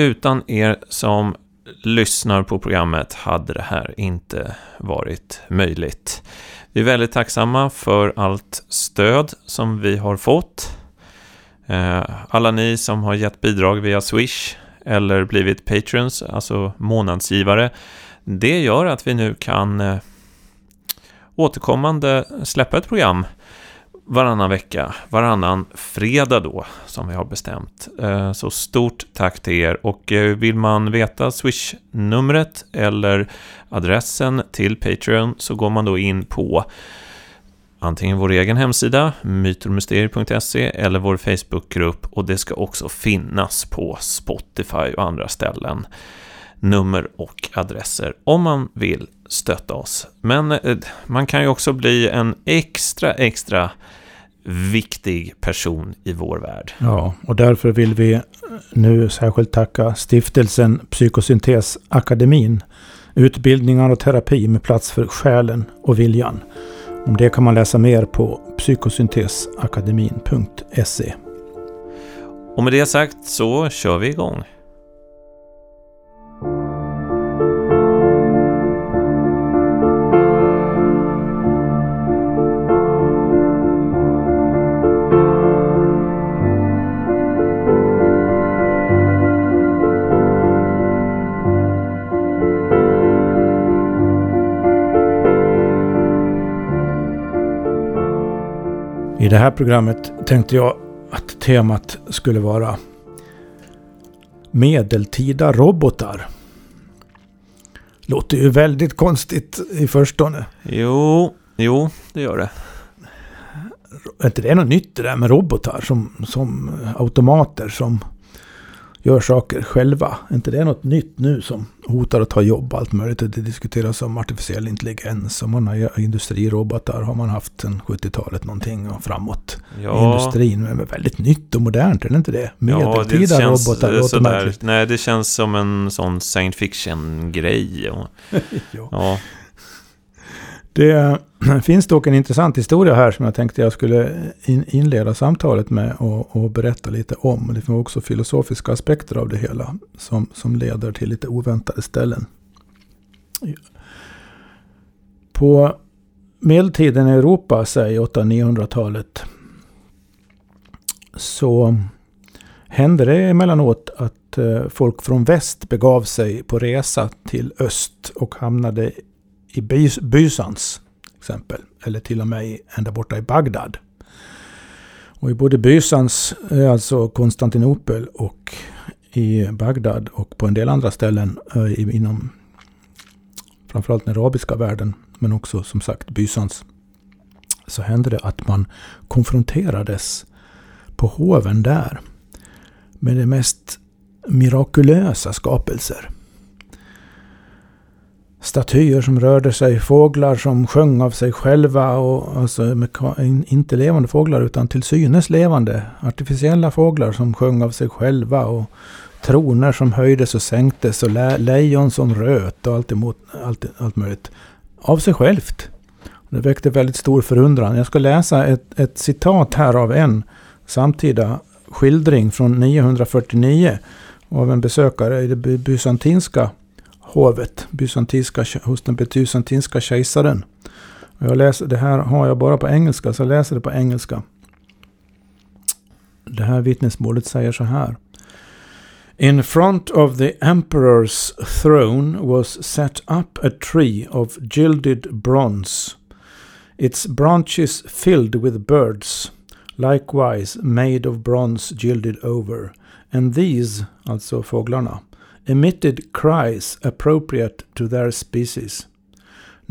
utan er som lyssnar på programmet hade det här inte varit möjligt. Vi är väldigt tacksamma för allt stöd som vi har fått. Eh, alla ni som har gett bidrag via Swish eller blivit patrons, alltså månadsgivare. Det gör att vi nu kan eh, återkommande släppa ett program varannan vecka, varannan fredag då, som vi har bestämt. Eh, så stort tack till er och eh, vill man veta Swish-numret eller adressen till Patreon så går man då in på antingen vår egen hemsida, mytermysterier.se eller vår Facebookgrupp och det ska också finnas på Spotify och andra ställen. Nummer och adresser om man vill stötta oss. Men eh, man kan ju också bli en extra, extra viktig person i vår värld. Ja, och därför vill vi nu särskilt tacka stiftelsen Psykosyntesakademin. Utbildningar och terapi med plats för själen och viljan. Om det kan man läsa mer på psykosyntesakademin.se. Och med det sagt så kör vi igång. Det här programmet tänkte jag att temat skulle vara medeltida robotar. Låter ju väldigt konstigt i förstone. Jo, jo, det gör det. Är inte det något nytt det där med robotar som, som automater som gör saker själva. Är inte det något nytt nu som hotar att ta jobb allt möjligt? Det diskuteras om artificiell intelligens och man har industrirobotar har man haft sedan 70-talet någonting och framåt. Ja. Industrin är väldigt nytt och modernt, är det inte det? Medeltida ja, det känns robotar. Sådär, nej, det känns som en sån science fiction-grej. ja. ja. Det finns dock en intressant historia här som jag tänkte jag skulle inleda samtalet med och, och berätta lite om. Det finns också filosofiska aspekter av det hela som, som leder till lite oväntade ställen. På medeltiden i Europa, säg 800-900-talet, så hände det emellanåt att eh, folk från väst begav sig på resa till öst och hamnade i Bysans exempel. Eller till och med ända borta i Bagdad. Och i både Bysans, eh, alltså Konstantinopel och i Bagdad och på en del andra ställen eh, inom framförallt den arabiska världen, men också som sagt Bysans, så hände det att man konfronterades på hoven där med de mest mirakulösa skapelser statyer som rörde sig, fåglar som sjöng av sig själva. Och, alltså, inte levande fåglar utan till synes levande. Artificiella fåglar som sjöng av sig själva. Och troner som höjdes och sänktes och le lejon som röt och allt, emot, allt, allt möjligt. Av sig självt. Det väckte väldigt stor förundran. Jag ska läsa ett, ett citat här av en samtida skildring från 949 av en besökare i det bysantinska hovet bysantinska, hos den bysantinska kejsaren. jag läser, det här har jag bara på engelska, så jag läser det på engelska. Det här vittnesmålet säger så här. In front of the emperor's throne was set up a tree of gilded bronze, its branches filled with birds, likewise made of bronze gilded over, and these, alltså fåglarna, emitted cries appropriate to their species.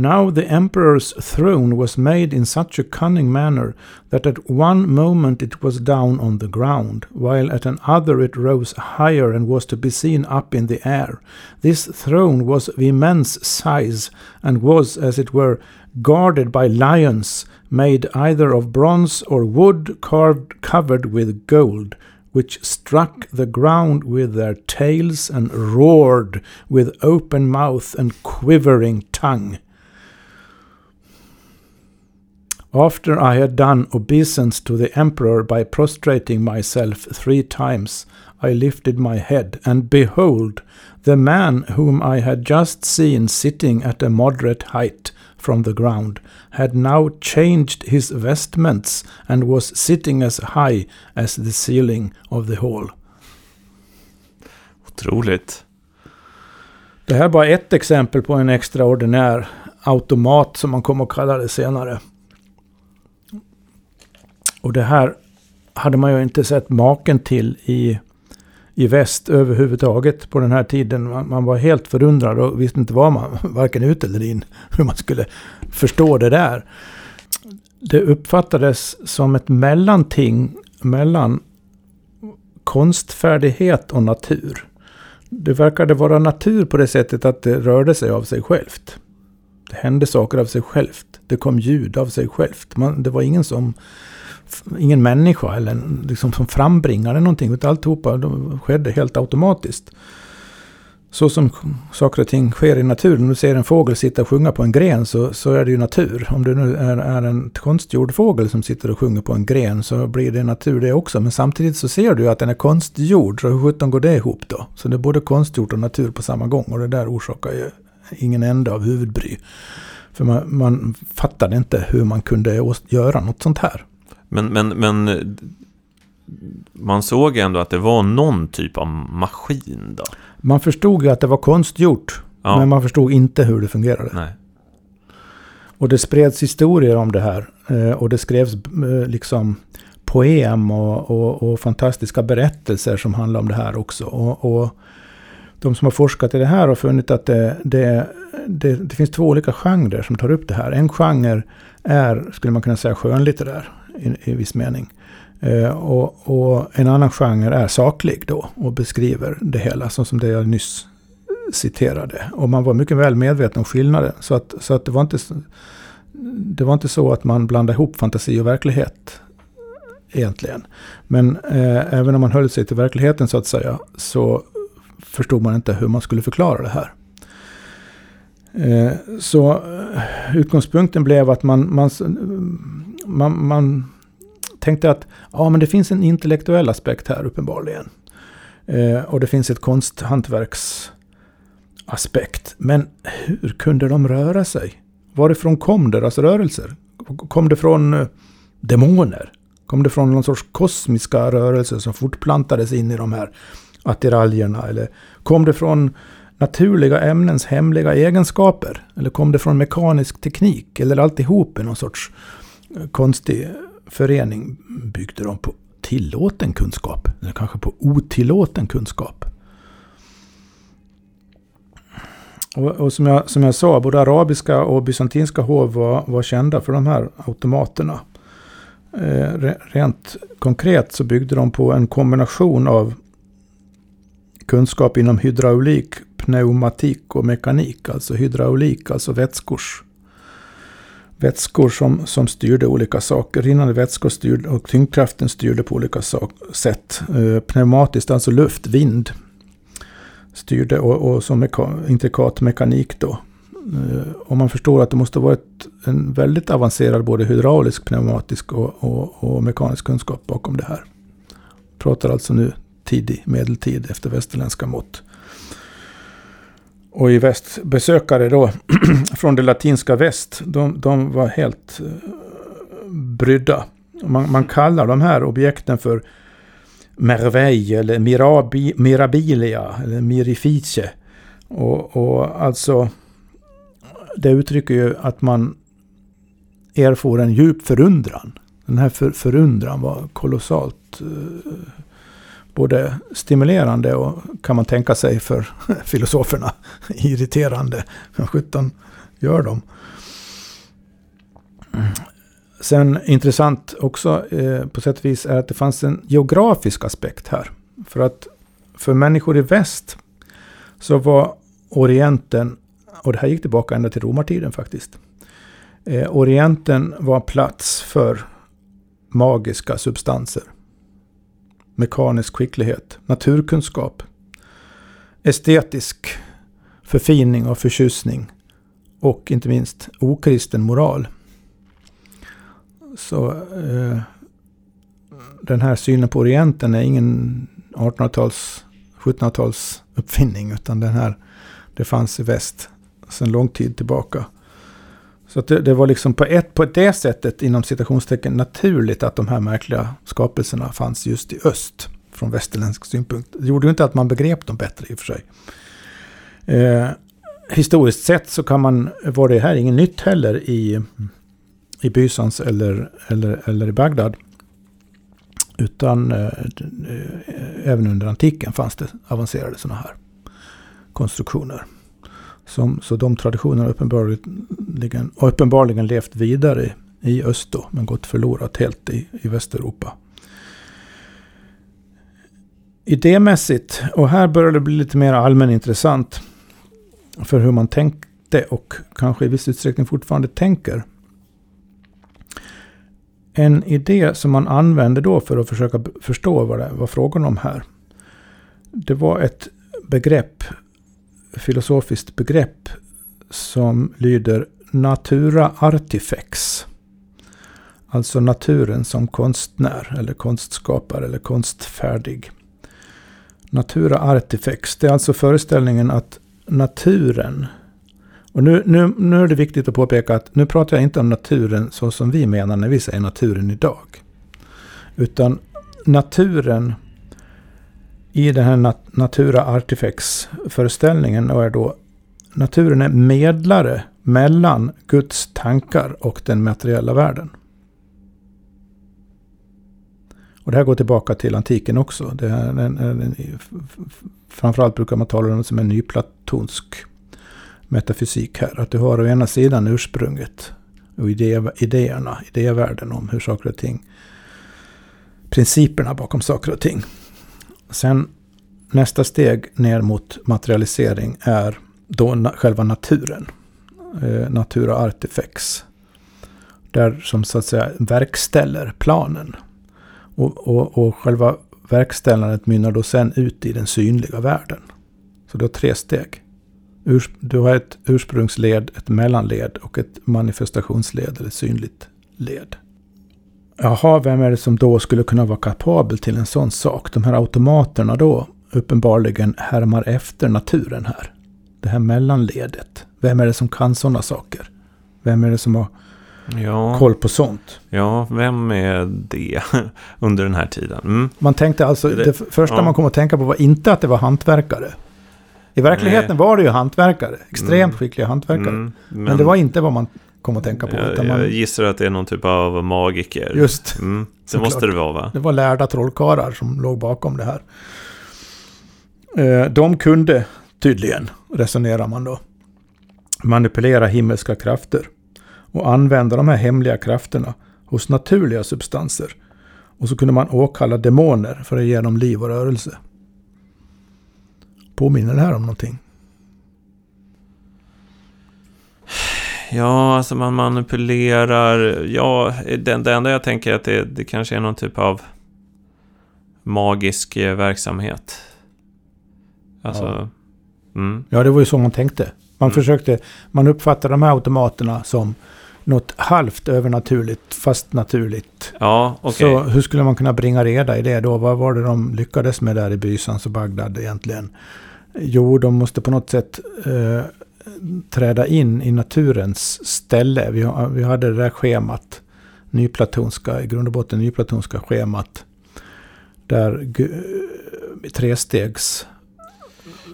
Now the emperor's throne was made in such a cunning manner that at one moment it was down on the ground, while at another it rose higher and was to be seen up in the air. This throne was of immense size, and was, as it were, guarded by lions, made either of bronze or wood carved covered with gold, which struck the ground with their tails and roared with open mouth and quivering tongue. After I had done obeisance to the emperor by prostrating myself three times, I lifted my head, and behold, the man whom I had just seen sitting at a moderate height from the ground had now changed his vestments and was sitting as high as the ceiling of the hall. Otroligt. Det här är bara ett exempel på en extraordinär automat som man kommer att kalla det senare. Och det här hade man ju inte sett maken till i, i väst överhuvudtaget på den här tiden. Man, man var helt förundrad och visste inte vad man, varken ut eller in, hur man skulle förstå det där. Det uppfattades som ett mellanting mellan konstfärdighet och natur. Det verkade vara natur på det sättet att det rörde sig av sig självt. Det hände saker av sig självt. Det kom ljud av sig självt. Man, det var ingen som ingen människa eller liksom som frambringade någonting. Utan alltihopa de skedde helt automatiskt. Så som saker och ting sker i naturen. Om du ser en fågel sitta och sjunga på en gren så, så är det ju natur. Om det nu är, är en konstgjord fågel som sitter och sjunger på en gren så blir det natur det också. Men samtidigt så ser du att den är konstgjord. Så hur sjutton går det ihop då? Så det är både konstgjort och natur på samma gång. Och det där orsakar ju ingen ände av huvudbry. För man, man fattade inte hur man kunde göra något sånt här. Men, men, men man såg ändå att det var någon typ av maskin då? Man förstod ju att det var konstgjort. Ja. Men man förstod inte hur det fungerade. Nej. Och det spreds historier om det här. Eh, och det skrevs eh, liksom poem och, och, och fantastiska berättelser som handlar om det här också. Och, och, de som har forskat i det här har funnit att det, det, det, det finns två olika genrer som tar upp det här. En genre är, skulle man kunna säga, skönlitterär i, i viss mening. Eh, och, och, en annan genre är saklig då och beskriver det hela så som det jag nyss citerade. Och man var mycket väl medveten om skillnaden. Så att, så att det, var inte, det var inte så att man blandade ihop fantasi och verklighet egentligen. Men eh, även om man höll sig till verkligheten så att säga så förstod man inte hur man skulle förklara det här. Eh, så eh, utgångspunkten blev att man, man, man, man tänkte att ja, men det finns en intellektuell aspekt här uppenbarligen. Eh, och det finns ett konsthantverksaspekt. Men hur kunde de röra sig? Varifrån kom deras rörelser? Kom det från eh, demoner? Kom det från någon sorts kosmiska rörelser som fortplantades in i de här attiraljerna? Eller kom det från naturliga ämnens hemliga egenskaper? Eller kom det från mekanisk teknik? Eller alltihop i någon sorts eh, konstig förening byggde de på tillåten kunskap. Eller kanske på otillåten kunskap. Och, och, som, jag, som jag sa, både arabiska och bysantinska hov var, var kända för de här automaterna. Eh, rent konkret så byggde de på en kombination av kunskap inom hydraulik, pneumatik och mekanik. Alltså hydraulik, alltså vätskors vätskor som, som styrde olika saker. Rinnande vätskor styrde och tyngdkraften styrde på olika sätt. Eh, pneumatiskt, alltså luft, vind styrde och, och som meka, intrikat mekanik då. Eh, och man förstår att det måste varit en väldigt avancerad både hydraulisk, pneumatisk och, och, och mekanisk kunskap bakom det här. Pratar alltså nu tidig medeltid efter västerländska mått. Och i väst, besökare då från det latinska väst, de, de var helt eh, brydda. Man, man, kallar de här objekten för merveille eller mirabi, mirabilia eller mirifice. Och, och alltså, det uttrycker ju att man erfor en djup förundran. Den här för, förundran var kolossalt uh, både stimulerande och kan man tänka sig för filosoferna irriterande. Men sjutton gör de? Sen intressant också eh, på sätt och vis är att det fanns en geografisk aspekt här. För att för människor i väst så var Orienten, och det här gick tillbaka ända till romartiden faktiskt. Eh, Orienten var plats för magiska substanser mekanisk skicklighet, naturkunskap, estetisk förfining och förtjusning och inte minst okristen moral. så eh, den här synen på Orienten är ingen 1800-tals, 1700-tals uppfinning. Utan den här, det fanns i väst sedan lång tid tillbaka. Så det, det, var liksom på, ett, på det sättet inom citationstecken naturligt att de här märkliga skapelserna fanns just i öst. Från västerländsk synpunkt. Det gjorde ju inte att man begrep dem bättre i och för sig. Eh, historiskt sett så kan man, var det här inget nytt heller i, i Bysans eller, eller, eller i Bagdad. Utan eh, eh även under antiken fanns det avancerade sådana här konstruktioner. Som, så de traditionerna uppenbarligen, har uppenbarligen levt vidare i öst då, men gått förlorat helt i, i Västeuropa. Idémässigt, och här börjar det bli lite mer allmänintressant för hur man tänkte och kanske i viss utsträckning fortfarande tänker. En idé som man använde då för att försöka förstå vad det var frågan om här. Det var ett begrepp, filosofiskt begrepp som lyder Natura artifex. Alltså naturen som konstnär eller konstskapare eller konstfärdig. Natura artifex, det är alltså föreställningen att naturen och nu, nu, nu är det viktigt att påpeka att nu pratar jag inte om naturen så som vi menar när vi säger naturen idag. Utan naturen i den här nat Natura Artifex-föreställningen är då naturen är medlare mellan Guds tankar och den materiella världen. Och det här går tillbaka till antiken också. Det här, en, en, framförallt brukar man tala om det som en nyplatonsk metafysik här. Att du har å ena sidan ursprunget och idé, idéerna, idévärlden om hur saker och ting, principerna bakom saker och ting. Sen nästa steg ner mot materialisering är då na själva naturen. Eh, natura artifex. Där som så att säga verkställer planen. Och, och, och själva verkställandet mynnar då sen ut i den synliga världen. Så du har tre steg. Du har ett ursprungsled, ett mellanled och ett manifestationsled eller synligt led. Jaha, vem är det som då skulle kunna vara kapabel till en sån sak? De här automaterna då uppenbarligen härmar efter naturen här. Det här mellanledet. Vem är det som kan sådana saker? Vem är det som har ja. koll på sånt? Ja, vem är det under den här tiden? Mm. Man tänkte alltså, det, det första ja. man kom att tänka på var inte att det var hantverkare. I verkligheten Nej. var det ju hantverkare. Extremt mm. skickliga hantverkare. Mm, men, men, det var inte vad man kom att tänka på. Jag, man, jag gissar att det är någon typ av magiker. Just. Mm, det måste klart. det vara va? Det var lärda trollkarlar som låg bakom det här. Eh, de kunde tydligen, resonerar man då, manipulera himmelska krafter. Och använda de här hemliga krafterna hos naturliga substanser. Och så kunde man åkalla demoner för att ge dem liv och rörelse. Påminner det här om någonting? Ja, alltså man manipulerar. Ja, det, det enda jag tänker är att det, det kanske är någon typ av magisk eh, verksamhet. Alltså... Ja. Mm. ja, det var ju så man tänkte. Man mm. försökte, man uppfattade de här automaterna som något halvt övernaturligt, fast naturligt. Ja, okay. Så hur skulle man kunna bringa reda i det då? Vad var det de lyckades med där i Bysans och Bagdad egentligen? Jo, de måste på något sätt eh, träda in i naturens ställe. Vi, vi hade det där schemat, nyplatonska, i grund och botten nyplatonska schemat. Där trestegs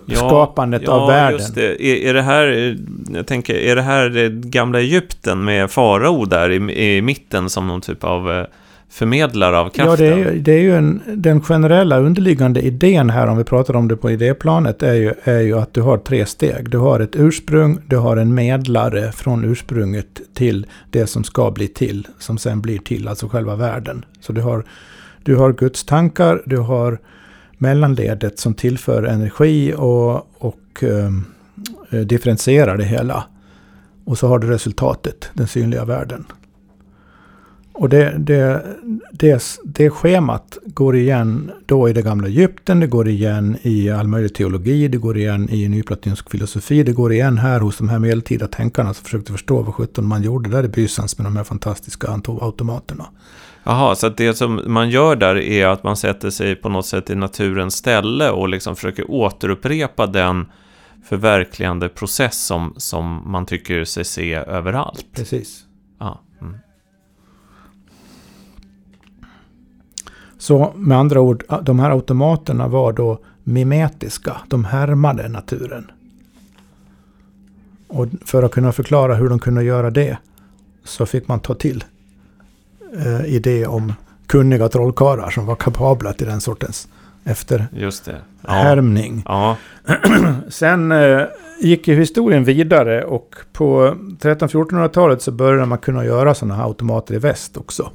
ja, skapandet ja, av världen. Just det. Är, är, det här, jag tänker, är det här det gamla Egypten med farao där i, i mitten som någon typ av eh, förmedlare av kraften. Ja, det är, det är ju en, den generella underliggande idén här, om vi pratar om det på idéplanet, är ju, är ju att du har tre steg. Du har ett ursprung, du har en medlare från ursprunget till det som ska bli till, som sen blir till, alltså själva världen. Så du har, du har Guds tankar, du har mellanledet som tillför energi och, och eh, differentierar det hela. Och så har du resultatet, den synliga världen. Och det, det, det, det schemat går igen då i det gamla Egypten, det går igen i all möjlig teologi, det går igen i nyplatonsk filosofi, det går igen här hos de här medeltida tänkarna som försökte förstå vad sjutton man gjorde där i Bysans med de här fantastiska automaterna. Jaha, så det som man gör där är att man sätter sig på något sätt i naturens ställe och liksom försöker återupprepa den förverkligande process som, som man tycker sig se överallt. Precis. Så med andra ord, de här automaterna var då mimetiska. De härmade naturen. Och för att kunna förklara hur de kunde göra det så fick man ta till eh, idé om kunniga trollkarlar som var kapabla till den sortens efter Just det. Ja. härmning. Ja. Sen eh, gick ju historien vidare och på 1300-1400-talet så började man kunna göra sådana här automater i väst också.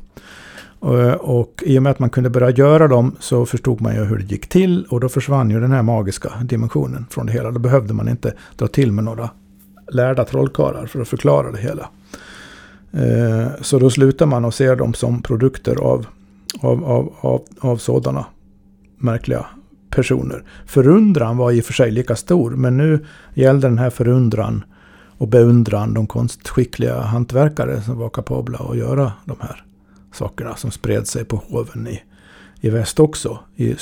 Eh, och, i och med att man kunde börja göra dem så förstod man ju hur det gick till och då försvann ju den här magiska dimensionen från det hela. Då behövde man inte dra till med några lärda trollkarlar för att förklara det hela. Eh, så då slutar man att se dem som produkter av, av, av, av, av sådana märkliga personer. Förundran var i och för sig lika stor, men nu gällde den här förundran och beundran de konstskickliga hantverkare som var kapabla att göra de här sakerna som spred sig på hoven i, i väst också. I,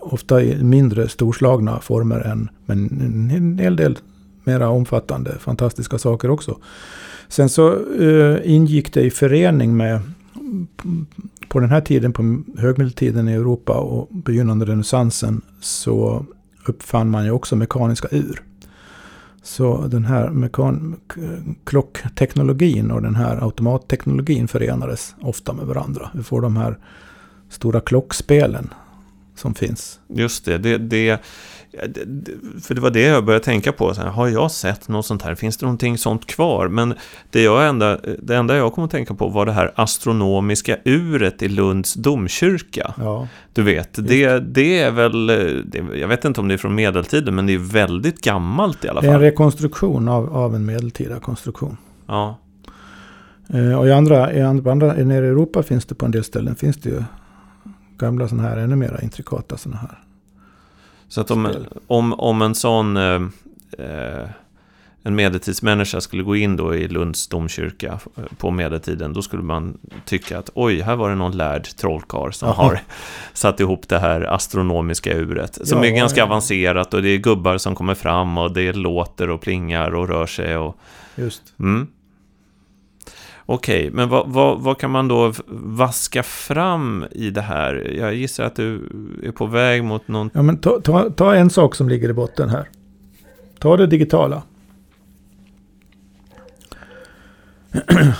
ofta i mindre storslagna former än, men en hel del mera omfattande, fantastiska saker också. Sen så uh, ingick det i förening med på den här tiden, på högmedeltiden i Europa och begynnande renässansen så uppfann man ju också mekaniska ur. Så den här mekan klockteknologin och den här automatteknologin förenades ofta med varandra. Vi får de här stora klockspelen som finns. Just det, det, det för det var det jag började tänka på. Så här, har jag sett något sånt här? Finns det någonting sånt kvar? Men det, jag enda, det enda jag kom att tänka på var det här astronomiska uret i Lunds domkyrka. Ja. Du vet, det, det är väl... Det, jag vet inte om det är från medeltiden, men det är väldigt gammalt i alla fall. Det är en rekonstruktion av, av en medeltida konstruktion. Ja. Eh, och i andra, i andra, andra, nere i Europa finns det på en del ställen finns det ju gamla sådana här, ännu mer intrikata sådana här. Så att om, om, om en sån eh, eh, en medeltidsmänniska skulle gå in då i Lunds domkyrka eh, på medeltiden, då skulle man tycka att oj, här var det någon lärd trollkarl som Aha. har satt ihop det här astronomiska uret, som ja, är ganska ja. avancerat och det är gubbar som kommer fram och det låter och plingar och rör sig och... Just. Mm. Okej, okay, men vad, vad, vad, kan man då vaska fram i det här? Jag gissar att du är på väg mot någon... Ja, men ta, ta, ta en sak som ligger i botten här. Ta det digitala.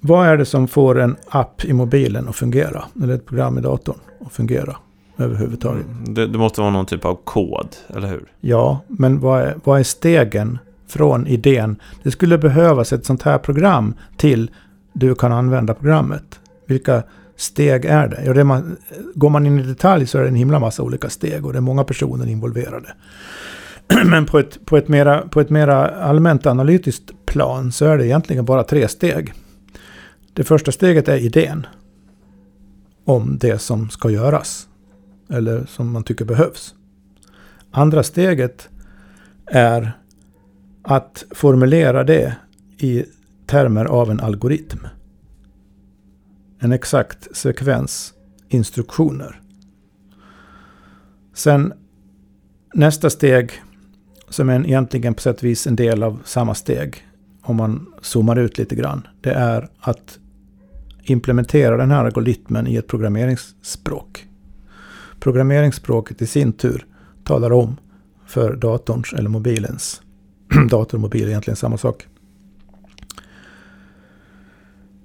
vad är det som får en app i mobilen att fungera? Eller ett program i datorn att fungera överhuvudtaget? Mm, det, det måste vara någon typ av kod, eller hur? Ja, men vad är, vad är stegen från idén. Det skulle behövas ett sånt här program till du kan använda programmet. Vilka steg är det? Ja, det man, går man in i detalj så är det en himla massa olika steg och det är många personer involverade. Men på ett, på, ett mera, på ett mera allmänt analytiskt plan så är det egentligen bara tre steg. Det första steget är idén. Om det som ska göras. Eller som man tycker behövs. Andra steget är att formulera det i termer av en algoritm. En exakt sekvens instruktioner. Sen nästa steg, som är egentligen på sätt och vis en del av samma steg, om man zoomar ut lite grann, det är att implementera den här algoritmen i ett programmeringsspråk. Programmeringsspråket i sin tur talar om för datorns eller mobilens dator och mobil är egentligen samma sak.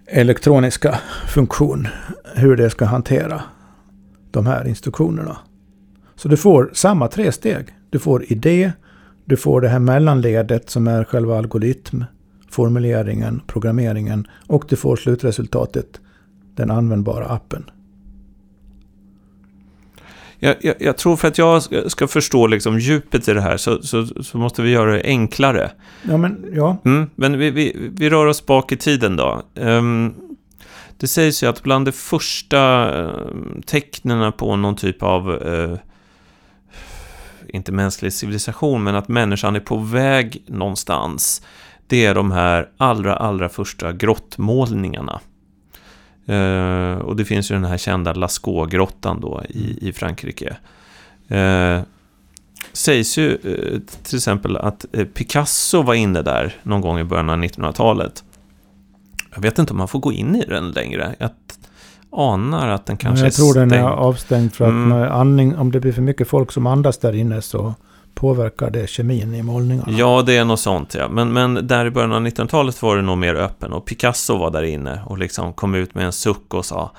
Elektroniska funktion, hur det ska hantera de här instruktionerna. Så du får samma tre steg. Du får idé, du får det här mellanledet som är själva algoritm, formuleringen, programmeringen och du får slutresultatet, den användbara appen. Jag, jag, jag, tror för att jag ska förstå liksom djupet i det här så, så, så måste vi göra det enklare. Ja, men ja. Mm, men vi, vi, vi rör oss bak i tiden då. Um, Det sägs ju att bland de första eh, tecknen på någon typ av, eh, inte mänsklig civilisation, men att människan är på väg någonstans, det är de här allra, allra första grottmålningarna. Eh, och det finns ju den här kända Lascaux-grottan då i, i Frankrike. Eh, sägs ju eh, till exempel att eh, Picasso var inne där någon gång i början av 1900-talet. Jag vet inte om man får gå in i den längre. Jag anar att den kanske jag är tror stängd. den är avstängd för att Mm. andning, om det blir för mycket folk som andas där inne så påverkar det kemin i målningarna. Ja, det är något sånt ja. Men, men där i början av 1900-talet var det nog mer öppen och Picasso var där inne och liksom kom ut med en suck och sa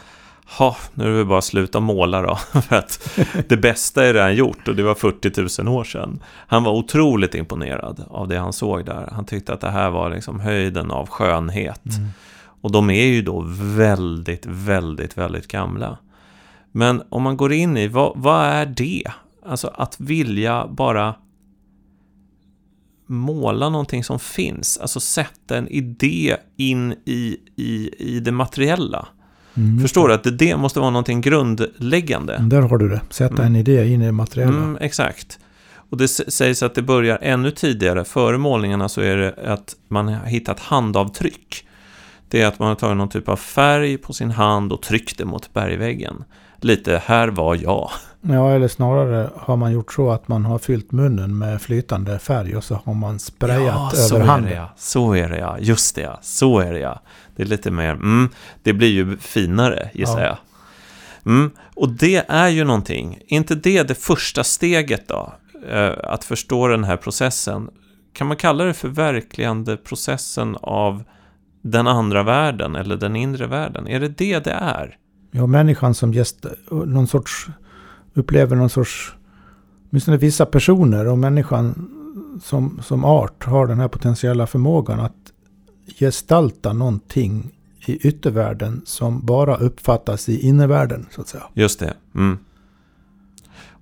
Ha, nu är det väl bara att sluta måla då. För att det bästa är redan gjort och det var 40 000 år sedan. Han var otroligt imponerad av det han såg där. Han tyckte att det här var liksom höjden av skönhet. Mm. Och de är ju då väldigt, väldigt, väldigt gamla. Men om man går in i, vad, vad är det? Alltså att vilja bara måla någonting som finns. Alltså sätta en idé in i, i, i det materiella. Mm. Förstår du att det, det måste vara någonting grundläggande? Där har du det. Sätta en idé in i det materiella. Mm, exakt. Och det sägs att det börjar ännu tidigare. Före målningarna så är det att man har hittat handavtryck. Det är att man har tagit någon typ av färg på sin hand och tryckt det mot bergväggen. Lite, här var jag. Ja, eller snarare har man gjort så att man har fyllt munnen med flytande färg och så har man sprayat så över handen. ja. Så är det ja. Just det ja. Så är det ja. Det är lite mer, mm, det blir ju finare gissar Ja. jag. Mm, och det är ju någonting. Är inte det det första steget då? Eh, att förstå den här processen. Kan man kalla det för verkligande processen av den andra världen eller den inre världen? Är det det det är? Vi har människan som gäst, någon sorts, upplever någon sorts, åtminstone vissa personer och människan som, som art har den här potentiella förmågan att gestalta någonting i yttervärlden som bara uppfattas i innervärlden, så att säga. Just det. Mm.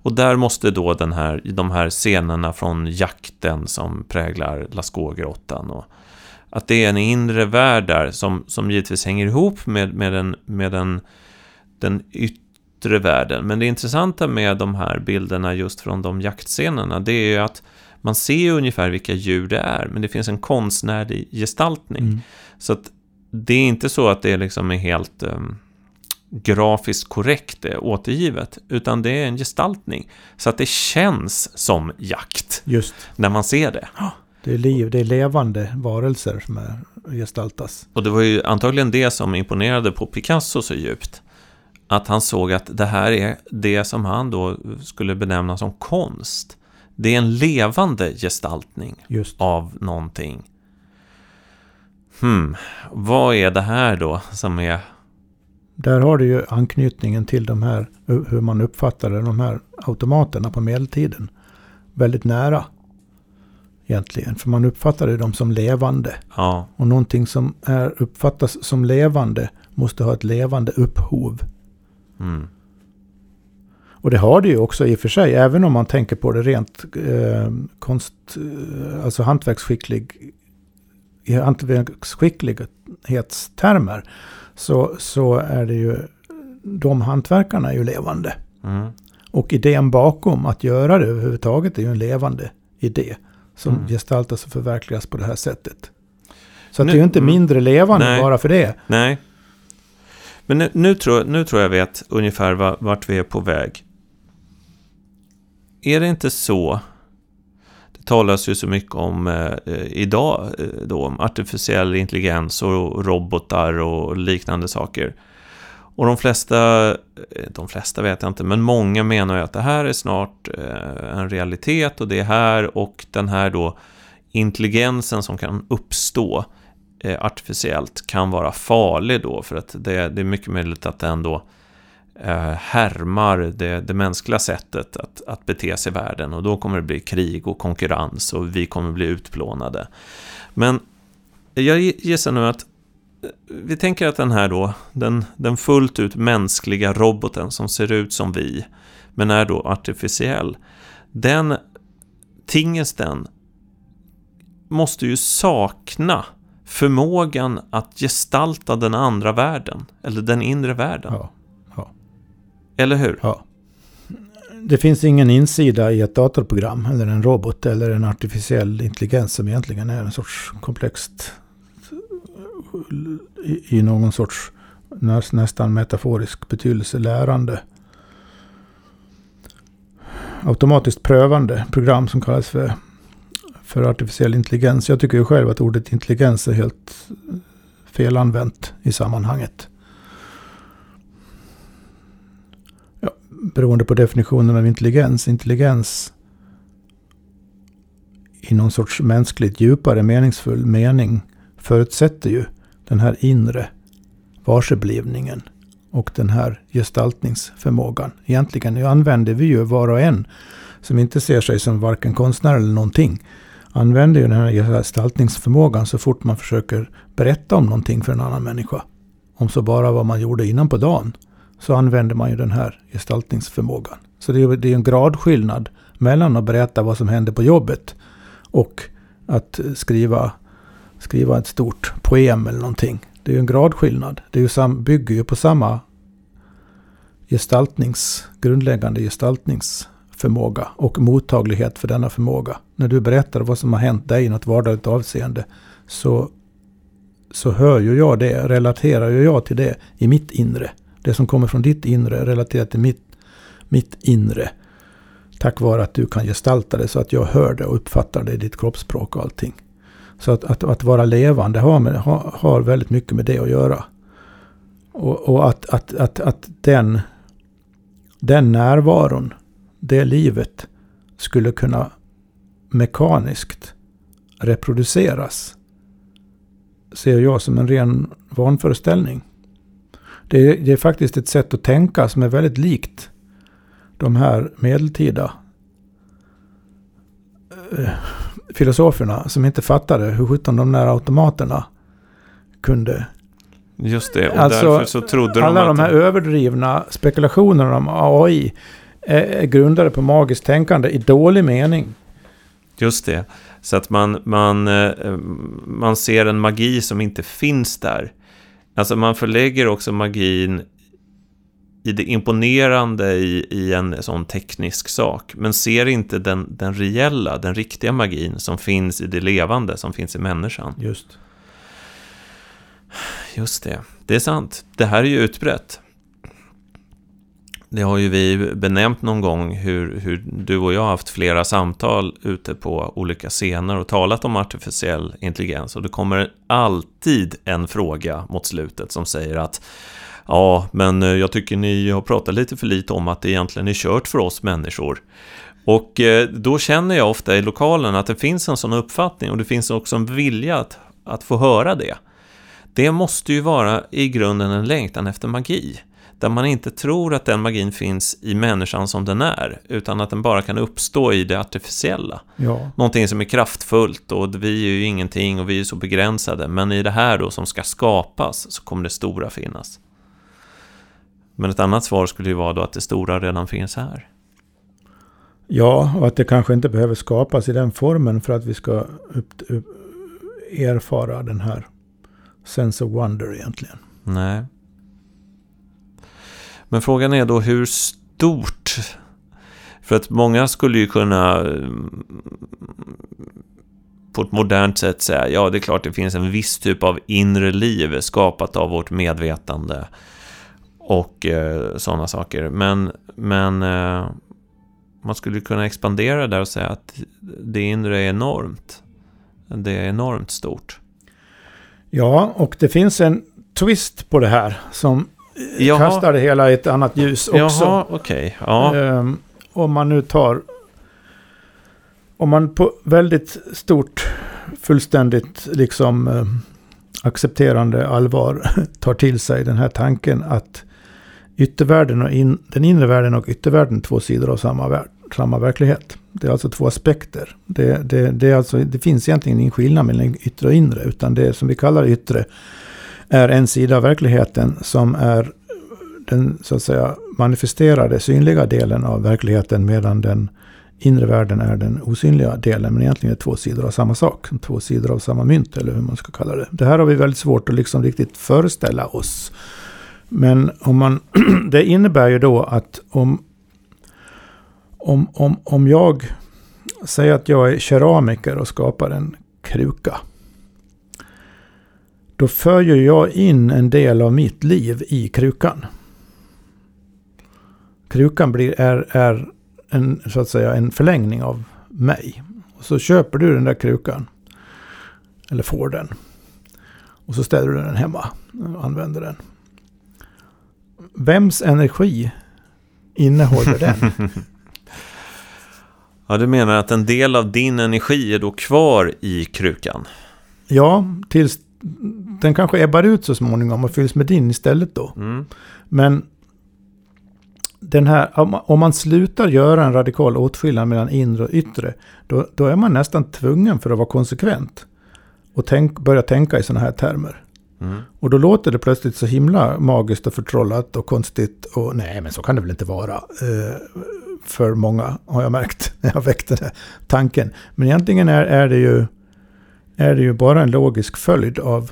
Och där måste då den här, de här scenerna från jakten som präglar Lascaux-grottan och att det är en inre värld där som, som givetvis hänger ihop med, med, en, med den, den yttre världen. Men det intressanta med de här bilderna just från de jaktscenerna det är ju att man ser ungefär vilka djur det är men det finns en konstnärlig gestaltning. Mm. Så att det är inte så att det liksom är helt um, grafiskt korrekt det, återgivet, utan det är en gestaltning. Så att det känns som jakt Just, när man ser det. det är liv, det är levande varelser som är, gestaltas. Och det var ju antagligen det som imponerade på Picasso så djupt. Att han såg att det här är det som han då skulle benämna som konst. Det är en levande gestaltning Just. av någonting. Hmm, vad är det här då som är Där har du ju anknytningen till de här, hur man uppfattade de här automaterna på medeltiden. Väldigt nära. Egentligen, för man uppfattade dem som levande. Ja, Och någonting som är, uppfattas som levande måste ha ett levande upphov. Mm, Och det har det ju också i och för sig, även om man tänker på det rent eh, konst, eh, alltså hantverksskicklig, i hantverksskicklighetstermer. Så, så är det ju, de hantverkarna är ju levande. mm, Och idén bakom att göra det överhuvudtaget är ju en levande idé. Som Mm. gestaltas och förverkligas på det här sättet. Så Nu- det är ju inte mm. mindre levande Nej. bara för det. nej. Men nu, nu, tror, nu tror jag vet ungefär va- vart vi är på väg. Är det inte så, det talas ju så mycket om eh, idag eh, då, om artificiell intelligens och robotar och liknande saker. Och de flesta, eh, de flesta vet jag inte, men många menar ju att det här är snart eh, en realitet och det är här och den här då intelligensen som kan uppstå eh, artificiellt kan vara farlig då för att det, det är mycket möjligt att den då eh, härmar det, det mänskliga sättet att, att bete sig i världen och då kommer det bli krig och konkurrens och vi kommer bli utplånade. Men jag gissar nu att eh, vi tänker att den här då, den, den fullt ut mänskliga roboten som ser ut som vi, men är då artificiell, den tingesten måste ju sakna förmågan att gestalta den andra världen, eller den inre världen. Ja. ja. Eller hur? Ja. Det finns ingen insida i ett datorprogram eller en robot eller en artificiell intelligens som egentligen är en sorts komplext i, i någon sorts nästan metaforisk betydelse lärande. Automatiskt prövande program som kallas för, för artificiell intelligens. Jag tycker ju själv att ordet intelligens är helt felanvänt i sammanhanget. Ja, beroende på definitionen av intelligens. Intelligens i någon sorts mänskligt djupare meningsfull mening förutsätter ju den här inre varseblivningen och den här gestaltningsförmågan. Egentligen använder vi ju var och en som inte ser sig som varken konstnär eller någonting använder ju den här gestaltningsförmågan så fort man försöker berätta om någonting för en annan människa. Om så bara vad man gjorde innan på dagen så använder man ju den här gestaltningsförmågan. Så det är, ju en gradskillnad mellan att berätta vad som hände på jobbet och att skriva, skriva ett stort poem eller någonting. Det är ju en gradskillnad. Det är ju sam, bygger ju på samma gestaltnings, grundläggande gestaltningsförmåga och mottaglighet för denna förmåga. När du berättar vad som har hänt dig i något vardagligt avseende så, så hör ju jag det, relaterar ju jag till det i mitt inre. Det som kommer från ditt inre relaterat till mitt, mitt inre. Tack vare att du kan gestalta det så att jag hör det och uppfattar det i ditt kroppsspråk och allting. Så att, att, att vara levande har, med, har, har, väldigt mycket med det att göra. Och, och att, att, att, att den, den närvaron, det livet, skulle kunna mekaniskt reproduceras ser jag som en ren vanföreställning. Det är, det är faktiskt ett sätt att tänka som är väldigt likt de här medeltida eh, filosoferna som inte fattade hur sjutton de där automaterna kunde... Just det, och alltså, därför så trodde de Alla de här de... överdrivna spekulationerna om AI är grundade på magiskt tänkande i dålig mening. Just det. Så att man, man, eh, man ser en magi som inte finns där. Alltså man förlägger också magin i det imponerande i, i en sån teknisk sak, men ser inte den, den reella, den riktiga magin som finns i det levande, som finns i människan. Just. Just det, det är sant. Det här är ju utbrett. Det har ju vi benämnt någon gång hur, hur du och jag har haft flera samtal ute på olika scener och talat om artificiell intelligens. Och det kommer alltid en fråga mot slutet som säger att Ja, men eh, jag tycker ni har pratat lite för lite om att det egentligen är kört för oss människor. Och eh, då känner jag ofta i lokalen att det finns en sån uppfattning och det finns också en vilja att, att få höra det. Det måste ju vara i grunden en längtan efter magi. Där man inte tror att den magin finns i människan som den är, utan att den bara kan uppstå i det artificiella. Ja. Någonting som är kraftfullt och vi är ju ingenting och vi är så begränsade, men i det här då som ska skapas så kommer det stora finnas. Men ett annat svar skulle ju vara då att det stora redan finns här. Ja, och att det kanske inte behöver skapas i den formen för att vi ska upp, upp, erfara den här sense of wonder egentligen. Nej. Men frågan är då hur stort? För att många skulle ju kunna mm, på ett modernt sätt säga ja, det är klart det finns en viss typ av inre liv skapat av vårt medvetande och eh, sådana saker. Men, men eh, man skulle kunna expandera där och säga att det inre är enormt. Det är enormt stort. Ja, och det finns en twist på det här som Jaha. kastar det hela i ett annat ljus också. Jaha, okej. Okay. Ja. Um, om man nu tar... Om man på väldigt stort, fullständigt liksom um, accepterande allvar tar till sig den här tanken att yttervärlden och in, den inre världen och yttervärlden två sidor av samma, värld, samma verklighet. Det är alltså två aspekter. Det, det, det, är alltså, det finns egentligen ingen skillnad mellan yttre och inre. Utan det som vi kallar yttre är en sida av verkligheten som är den så att säga manifesterade synliga delen av verkligheten. Medan den inre världen är den osynliga delen. Men egentligen är det två sidor av samma sak. Två sidor av samma mynt eller hur man ska kalla det. Det här har vi väldigt svårt att liksom riktigt föreställa oss. Men om man, det innebär ju då att om, om, om, om jag säger att jag är keramiker och skapar en kruka. Då för ju jag in en del av mitt liv i krukan. Krukan blir, är, är en, så att säga, en förlängning av mig. Och så köper du den där krukan. Eller får den. Och så ställer du den hemma och använder den. Vems energi innehåller den? ja, du menar att en del av din energi är då kvar i krukan? Ja, tills den kanske ebbar ut så småningom och fylls med din istället då. Mm. Men den här, om man slutar göra en radikal åtskillnad mellan inre och yttre, då, då är man nästan tvungen för att vara konsekvent. Och tänk, börja tänka i sådana här termer. Mm. Och då låter det plötsligt så himla magiskt och förtrollat och konstigt. Och nej, men så kan det väl inte vara. Eh, för många har jag märkt när jag väckte den här tanken. Men egentligen är, är, det ju, är det ju bara en logisk följd av...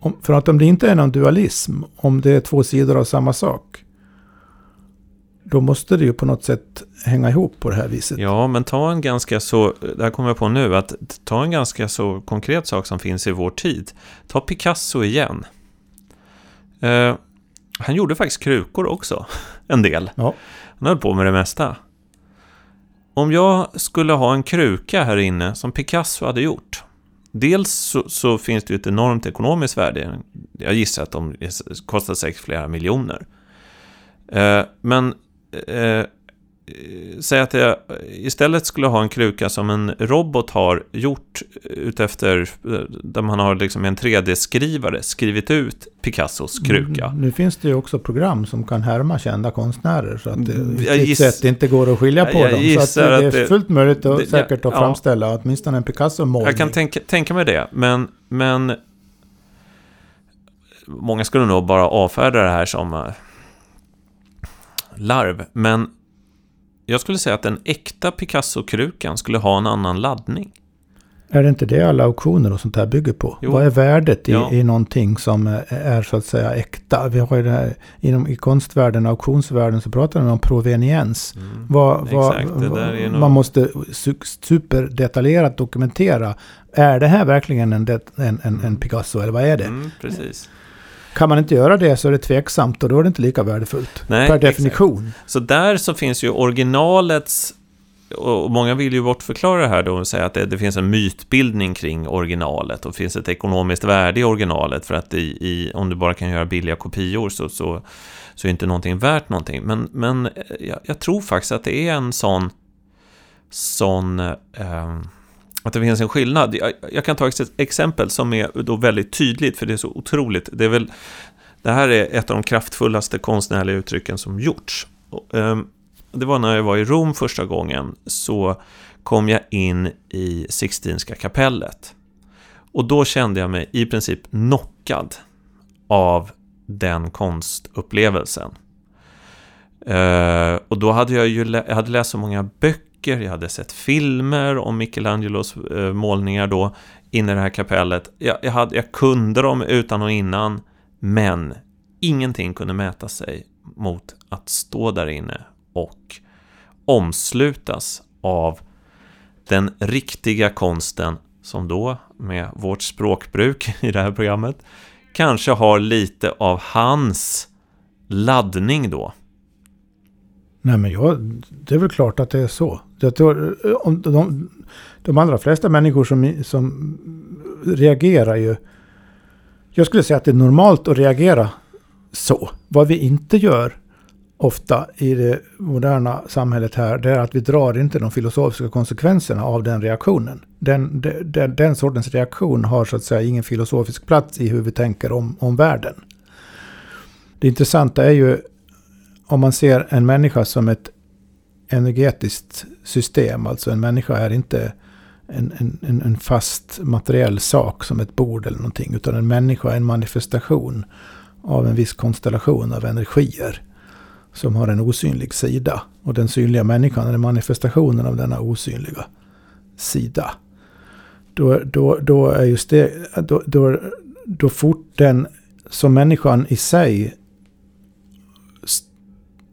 Om, för att om det inte är någon dualism, om det är två sidor av samma sak. Då måste det ju på något sätt hänga ihop på det här viset. Ja, men ta en ganska så, det här kommer jag på nu, att ta en ganska så konkret sak som finns i vår tid. Ta Picasso igen. Uh, han gjorde faktiskt krukor också, en del. Ja. Han höll på med det mesta. Om jag skulle ha en kruka här inne som Picasso hade gjort. Dels så, så finns det ju ett enormt ekonomiskt värde. Jag gissar att de kostar säkert flera miljoner. Eh, men eh, säg att jag istället skulle ha en kruka som en robot har gjort utefter, där man har liksom en 3D-skrivare skrivit ut Picassos kruka. Mm, nu finns det ju också program som kan härma kända konstnärer så att det jag giss, sätt inte går att skilja på dem. Så att det, är fullt möjligt och det, säkert att ja, framställa åtminstone en Picasso-målning. Jag kan tänka, tänka mig det, men, men många skulle nog bara avfärda det här som larv. Men jag skulle säga att den äkta Picasso-krukan skulle ha en annan laddning. Är det inte det alla auktioner och sånt här bygger på? Jo. Vad är värdet i, ja. i någonting som är så att säga äkta? Vi har ju det här, inom, I konstvärlden, auktionsvärlden, så pratar man om proveniens. Mm. Vad, vad, vad, man måste superdetaljerat dokumentera. Är det här verkligen en, en, en, en Picasso eller vad är det? Mm, precis. Kan man inte göra det så är det tveksamt och då är det inte lika värdefullt. Nej, per definition. Exakt. Så där så finns ju originalets och många vill ju bortförklara det här då och säga att det, det, finns en mytbildning kring originalet och finns ett ekonomiskt värde i originalet för att i, i, om du bara kan göra billiga kopior så, så, så är inte någonting värt någonting. Men, men jag, jag tror faktiskt att det är en sån, sån eh, att det finns en skillnad. Jag, jag, kan ta ett exempel som är då väldigt tydligt, för det är så otroligt. Det, är väl, det här är ett av de kraftfullaste konstnärliga uttrycken som gjorts. Och, ehm, det var när jag var i Rom första gången, så kom jag in i Sixtinska kapellet. Och då kände jag mig i princip knockad av den konstupplevelsen. Ehm, och då hade jag ju jag hade läst så många böcker böcker, jag hade sett filmer om Michelangelos eh, målningar då inne i det här kapellet. Jag, jag, hade, jag kunde dem utan och innan, men ingenting kunde mäta sig mot att stå där inne och omslutas av den riktiga konsten som då, med vårt språkbruk i det här programmet, kanske har lite av hans laddning då. Nej men jag, det är väl klart att det är så. Jag tror, eh, om de, de allra flesta människor som, som reagerar ju... Jag skulle säga att det är normalt att reagera så. Vad vi inte gör ofta i det moderna samhället här, det är att vi drar inte de filosofiska konsekvenserna av den reaktionen. Den, den, den sortens reaktion har så att säga ingen filosofisk plats i hur vi tänker om, om världen. Det intressanta är ju om man ser en människa som ett energetiskt system, alltså en människa är inte en, en, en fast materiell sak som ett bord eller någonting, utan en människa är en manifestation av en viss konstellation av energier. som har en osynlig sida. Och den synliga människan är manifestationen av denna osynliga sida. Då, då, då är just det, då, då, då fort den som människan i sig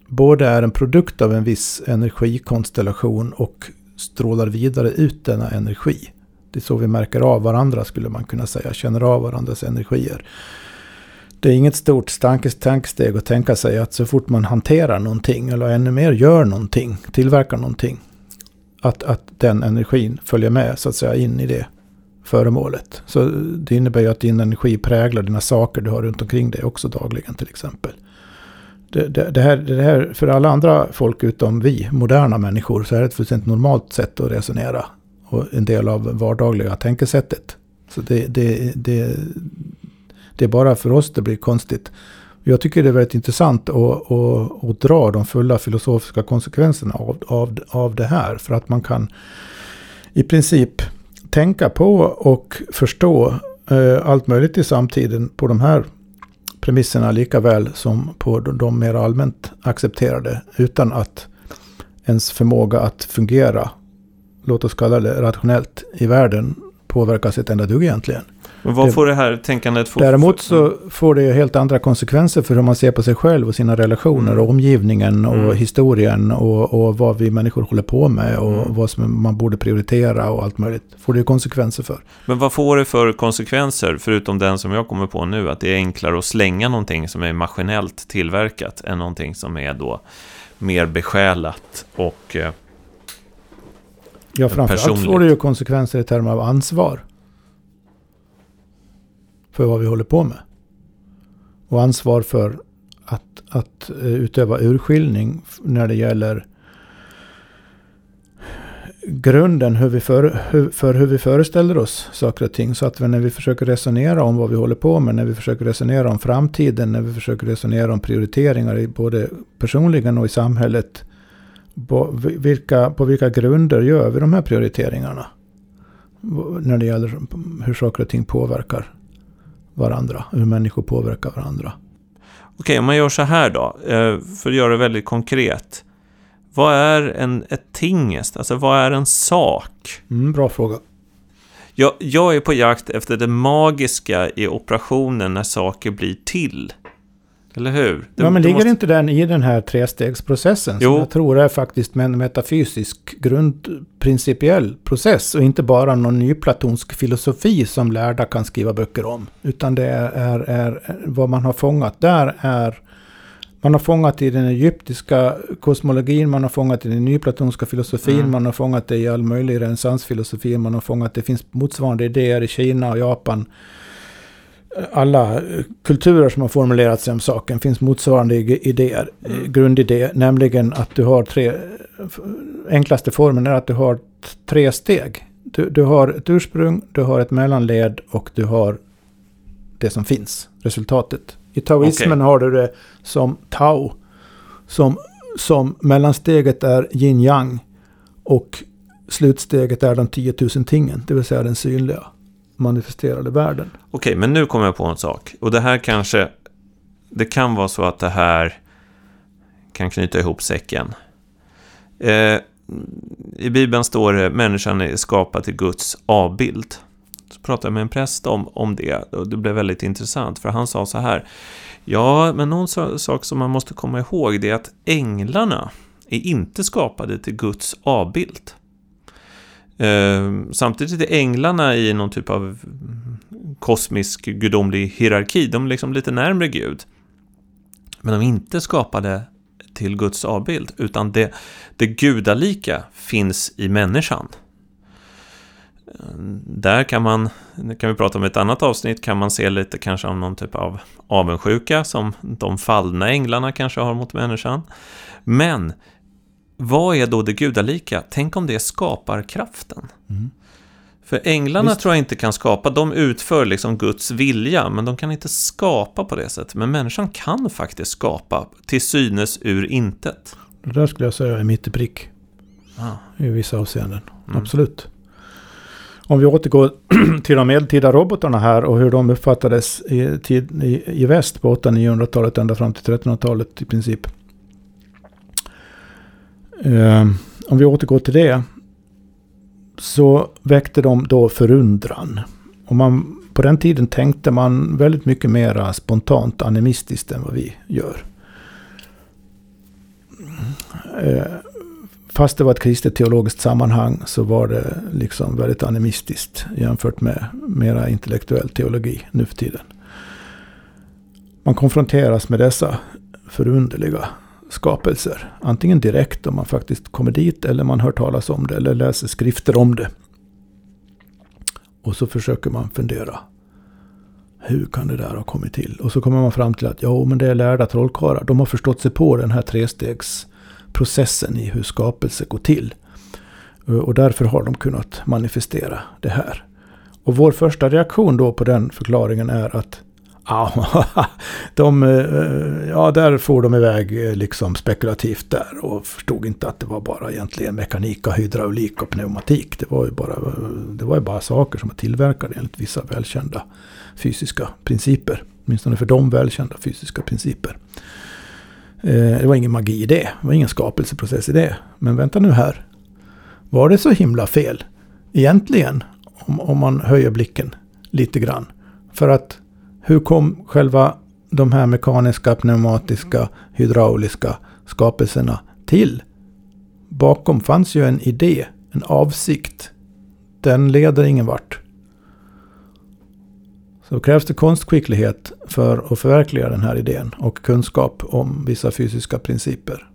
både är en produkt av en viss energikonstellation och strålar vidare ut denna energi. Det är så vi märker av varandra skulle man kunna säga, känner av varandras energier. Det är inget stort tankesteg att tänka sig att så fort man hanterar någonting eller ännu mer gör någonting, tillverkar någonting, att, att den energin följer med så att säga in i det föremålet. Så det innebär ju att din energi präglar dina saker du har runt omkring dig också dagligen till exempel. Det, det, det, här, det här, för alla andra folk utom vi, moderna människor, så är det ett fullständigt normalt sätt att resonera. Och en del av vardagliga tänkesättet. Så det, det, det, det är bara för oss det blir konstigt. Jag tycker det är väldigt intressant att, att, att dra de fulla filosofiska konsekvenserna av, av, av det här. För att man kan i princip tänka på och förstå eh, allt möjligt i samtiden på de här premisserna lika väl som på de mer allmänt accepterade. Utan att ens förmåga att fungera, låt oss kalla det rationellt, i världen påverkas ett enda dugg egentligen. Men vad får det här tänkandet få? Däremot så får det helt andra konsekvenser för hur man ser på sig själv och sina relationer mm. och omgivningen och mm. historien och, och, vad vi människor håller på med och mm. vad som man borde prioritera och allt möjligt. Får det konsekvenser för. Men vad får det för konsekvenser, förutom den som jag kommer på nu, att det är enklare att slänga någonting som är maskinellt tillverkat än någonting som är då mer besjälat och eh, Ja, framförallt får det ju konsekvenser i termer av ansvar för vad vi håller på med. Och ansvar för att, att eh, utöva urskiljning när det gäller grunden hur vi för, hur, för hur vi föreställer oss saker och ting. Så att när vi försöker resonera om vad vi håller på med, när vi försöker resonera om framtiden, när vi försöker resonera om prioriteringar både personligen och i samhället. På vilka, på vilka grunder gör vi de här prioriteringarna? När det gäller hur saker och ting påverkar varandra, hur människor påverkar varandra. Okej, om man gör så här då, eh, för att göra det väldigt konkret. Vad är en, ett tingest? Alltså vad är en sak? Mm, bra fråga. Jag, jag är på jakt efter det magiska i operationen när saker blir till. Eller hur? Det, ja, men ligger måste... inte den i den här trestegsprocessen? Jo. Som jag tror är faktiskt en metafysisk grundprincipiell process. Och inte bara någon ny platonsk filosofi som lärda kan skriva böcker om. Utan det är, är, är vad man har fångat där är man har fångat i den egyptiska kosmologin, man har fångat i den nyplatonska filosofin, mm. man har fångat det i all möjlig renässansfilosofi, man har fångat det finns motsvarande idéer i Kina och Japan alla kulturer som har formulerat sig om saken finns motsvarande idéer, mm. grundidé, nämligen att du har tre, enklaste formen är att du har tre steg. Du, du har ett ursprung, du har ett mellanled och du har det som finns, resultatet. I taoismen okay. har du det som tao, som, som mellansteget är yin-yang och slutsteget är de 10 000 tingen, det vill säga den synliga manifesterade världen. Okej, men nu kommer jag på en sak. Och det här kanske... Det kan vara så att det här kan knyta ihop säcken. Eh, I Bibeln står det människan är skapad till Guds avbild. Så pratade jag med en präst om, om det och det blev väldigt intressant för han sa så här. Ja, men någon sak som man måste komma ihåg det är att änglarna är inte skapade till Guds avbild. Eh, samtidigt är änglarna i någon typ av kosmisk gudomlig hierarki, de är liksom lite närmre Gud. Men de är inte skapade till Guds avbild, utan det, det gudalika finns i människan. Eh, där kan man, kan vi prata om ett annat avsnitt, kan man se lite kanske om någon typ av avundsjuka som de fallna änglarna kanske har mot människan. Men vad är då det gudalika? Tänk om det skapar kraften. Mm. För änglarna Visst. tror jag inte kan skapa, de utför liksom Guds vilja, men de kan inte skapa på det sättet. Men människan kan faktiskt skapa, till synes ur intet. Det där skulle jag säga är mitt i prick. Ah. I vissa avseenden, mm. absolut. Om vi återgår till de medeltida robotarna här och hur de uppfattades i, tid, i, i väst på 800-900-talet ända fram till 1300-talet i princip. Eh, om vi återgår till det. Så väckte de då förundran. Och man, på den tiden tänkte man väldigt mycket mer spontant animistiskt än vad vi gör. Eh, fast det var ett kristet teologiskt sammanhang så var det liksom väldigt animistiskt jämfört med mera intellektuell teologi nu för tiden. Man konfronteras med dessa förunderliga skapelser. Antingen direkt om man faktiskt kommer dit eller man hör talas om det eller läser skrifter om det. Och så försöker man fundera. Hur kan det där ha kommit till? Och så kommer man fram till att ja, men det är lärda trollkarlar. De har förstått sig på den här trestegsprocessen i hur skapelse går till. Och därför har de kunnat manifestera det här. Och vår första reaktion då på den förklaringen är att de, eh, eh, ja, där får de iväg eh, liksom spekulativt där och förstod inte att det var bara egentligen mekanik och hydraulik och pneumatik. Det var ju bara, det var ju bara saker som var tillverkade enligt vissa välkända fysiska principer. Åtminstone för dem välkända fysiska principer. Det var ingen magi i det. Det var ingen skapelseprocess i det. Men vänta nu här. Var det så himla fel? Egentligen. Om, om man höjer blicken lite grann. För att hur kom själva de här mekaniska, pneumatiska, hydrauliska skapelserna till? Bakom fanns ju en idé, en avsikt. Den leder ingen vart. Så krävs det konstskicklighet för att förverkliga den här idén och kunskap om vissa fysiska principer.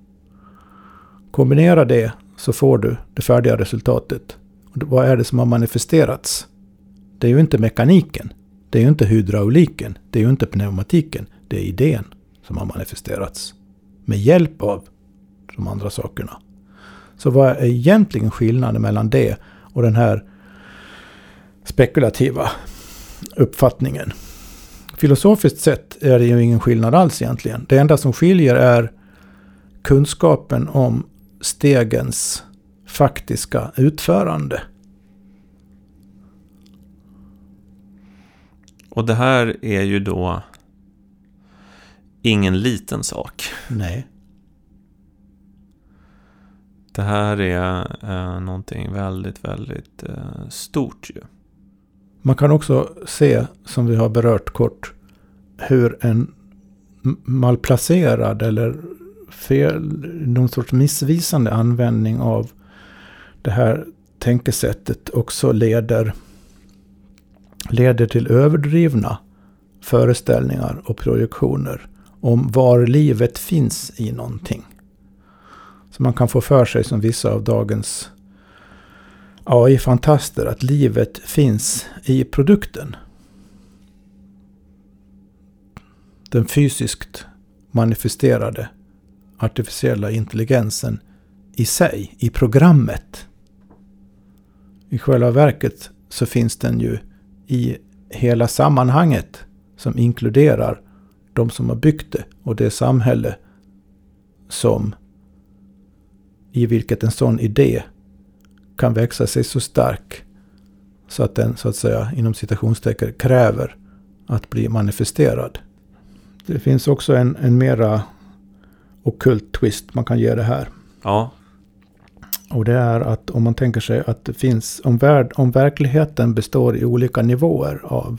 Kombinera det så får du det färdiga resultatet. vad är det som har manifesterats? Det är ju inte mekaniken. Det är ju inte hydrauliken, det är ju inte pneumatiken, det är idén som har manifesterats. Med hjälp av de andra sakerna. Så vad är egentligen skillnaden mellan det och den här spekulativa uppfattningen? Filosofiskt sett är det ju ingen skillnad alls egentligen. Det enda som skiljer är kunskapen om stegens faktiska utförande. Och det här är ju då ingen liten sak. Nej. Det här är eh, någonting väldigt, väldigt eh, stort ju. Man kan också se, som vi har berört kort, hur en malplacerad eller fel, någon sorts missvisande användning av det här tänkesättet också leder leder till överdrivna föreställningar och projektioner om var livet finns i någonting. Så man kan få för sig som vissa av dagens AI-fantaster att livet finns i produkten. Den fysiskt manifesterade artificiella intelligensen i sig, i programmet. I själva verket så finns den ju i hela sammanhanget som inkluderar de som har byggt det och det samhälle som i vilket en sån idé kan växa sig så stark så att den så att säga inom citationstecken kräver att bli manifesterad. Det finns också en, en mera okult twist man kan ge det här. Ja. Och det är att om man tänker sig att det finns, om, värld, om verkligheten består i olika nivåer av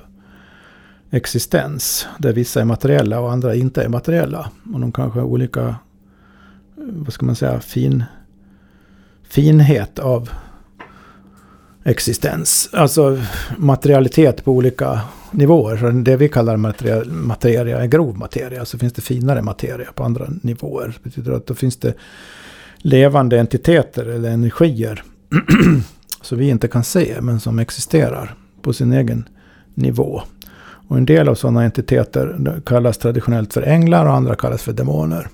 existens. Där vissa är materiella och andra inte är materiella. Och de kanske har olika, vad ska man säga, fin, finhet av existens. Alltså materialitet på olika nivåer. Det vi kallar materia, materia är grov materia. Så finns det finare materia på andra nivåer. Det betyder att då finns det levande entiteter eller energier. som vi inte kan se men som existerar på sin egen nivå. Och en del av sådana entiteter kallas traditionellt för änglar och andra kallas för demoner.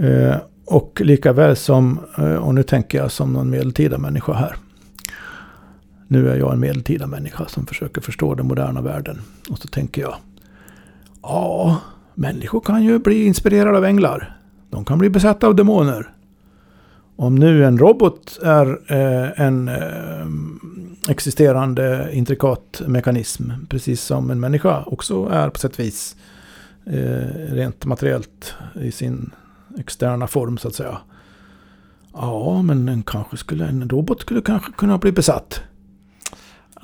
Eh, och lika väl som, eh, och nu tänker jag som någon medeltida människa här. Nu är jag en medeltida människa som försöker förstå den moderna världen. Och så tänker jag, ja, människor kan ju bli inspirerade av änglar. De kan bli besatta av demoner. Om nu en robot är eh, en eh, existerande intrikat mekanism, precis som en människa också är på sätt och vis, eh, rent materiellt i sin externa form så att säga, Ja, men en, kanske skulle, en robot skulle kanske kunna bli besatt.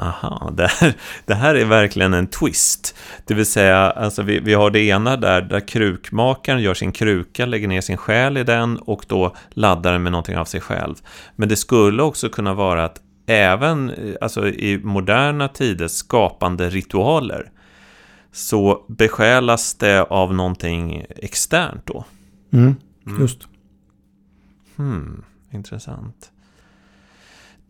Aha, det här, det här är verkligen en twist. Det vill säga, alltså vi, vi har det ena där, där krukmakaren gör sin kruka, lägger ner sin själ i den och då laddar den med någonting av sig själv. Men det skulle också kunna vara att även alltså i moderna tider skapande ritualer så besjälas det av någonting externt då. Mm, just. Hmm, intressant.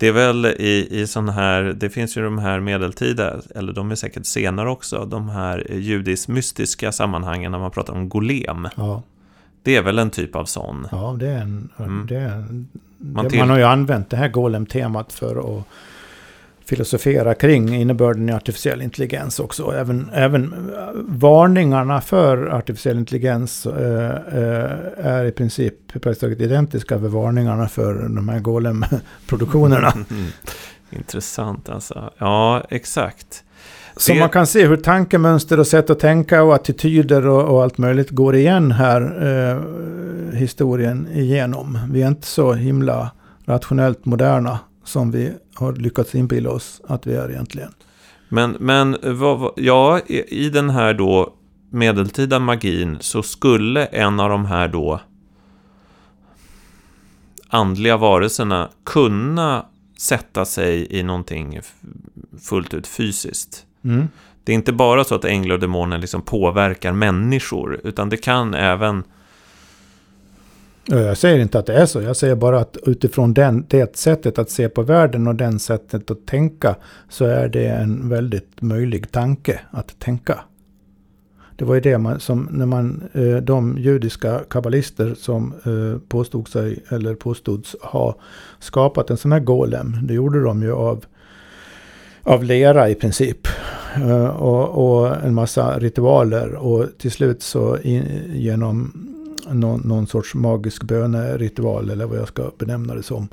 Det är väl i, i sån här, det finns ju de här medeltida, eller de är säkert senare också, de här judiskt-mystiska sammanhangen när man pratar om golem. Ja. Det är väl en typ av sån? Ja, det är en... Mm. Det är en Man till- man har ju använt det här golem-temat för att filosofera kring innebörden i artificiell intelligens också. Även, även eh, varningarna för artificiell intelligens eh, eh, är i princip praktiskt taget identiska med varningarna för de här golem-produktionerna. Mm. Intressant alltså. Ja, exakt. Så man kan se hur tankemönster och sätt att tänka och attityder och, och allt möjligt går igen här eh, historien igenom. Vi är inte så himla rationellt moderna som vi har lyckats inbilla oss att vi är egentligen. Men, men vad, ja, i den här då medeltida magin så skulle en av de här då andliga varelserna kunna sätta sig i någonting fullt ut fysiskt. Mm. Det är inte bara så att änglar och demoner liksom påverkar människor, utan det kan även... Jag säger inte att det är så. Jag säger bara att utifrån den, det sättet att se på världen och den sättet att tänka så är det en väldigt möjlig tanke att tänka. Det var ju det man, som när man, eh, de judiska kabbalister som eh, påstod sig, eller påstods ha skapat en sån här golem. Det gjorde de ju av, av lera i princip. Eh, och, och en massa ritualer. Och till slut så in, genom någon, någon sorts magisk böneritual eller vad jag ska benämna det som.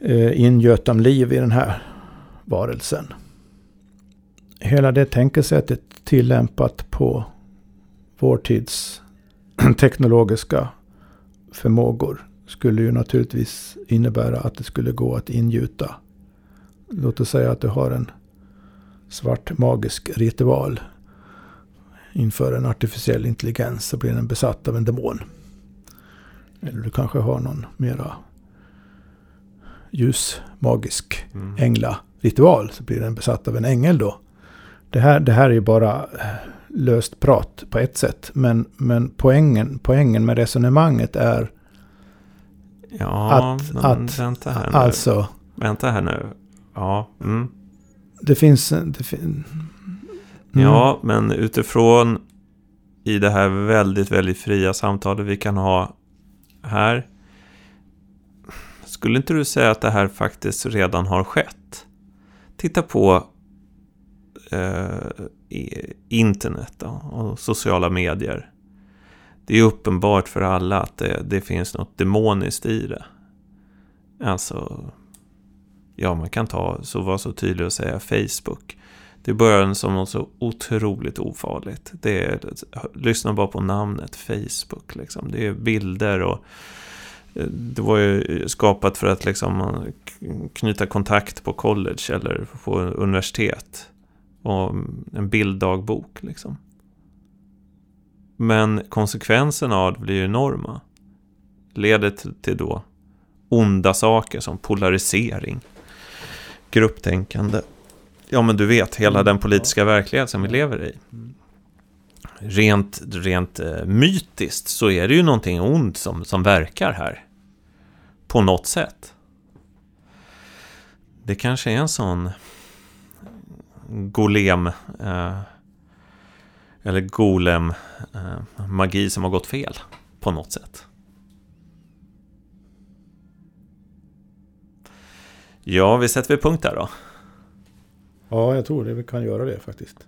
Eh, ingöt om liv i den här varelsen. Hela det tänkesättet tillämpat på vår tids teknologiska förmågor skulle ju naturligtvis innebära att det skulle gå att ingjuta. Låt oss säga att du har en svart magisk ritual inför en artificiell intelligens så blir den besatt av en demon. Eller du kanske har någon mera ljusmagisk Mm. änglaritual så blir den besatt av en ängel då. Det här, det här är ju bara eh, löst prat på ett sätt. Men, men poängen, poängen med resonemanget är Ja, Att- men att- vänta här nu. alltså, Vänta här nu. Ja, mm. det finns... Det fin- mm. ja, men utifrån i det här väldigt, väldigt fria samtalet vi kan ha här. Skulle inte du säga att det här faktiskt redan har skett? Titta på eh, internet då, och sociala medier. Det är uppenbart för alla att det, det finns något demoniskt i det. Alltså, ja man kan ta, så vara så tydlig och säga Facebook. Det började som något så otroligt ofarligt. Det är, lyssna bara på namnet Facebook. Liksom. Det är bilder och eh, det var ju skapat för att liksom knyta kontakt på college eller på universitet. Och mm, en bilddagbok liksom. Men konsekvenserna av det blir ju enorma. Leder till, till då onda saker som polarisering, grupptänkande. Ja, men du vet, hela den politiska verklighet som vi lever i. Rent, rent eh, mytiskt så är det ju någonting ont som, som verkar här. På något sätt. Det kanske är en sån golem eh, eller golem eh, magi som har gått fel på något sätt. Ja, vi sätter vi punkt där då. Ja, jag tror det. Vi kan göra det faktiskt.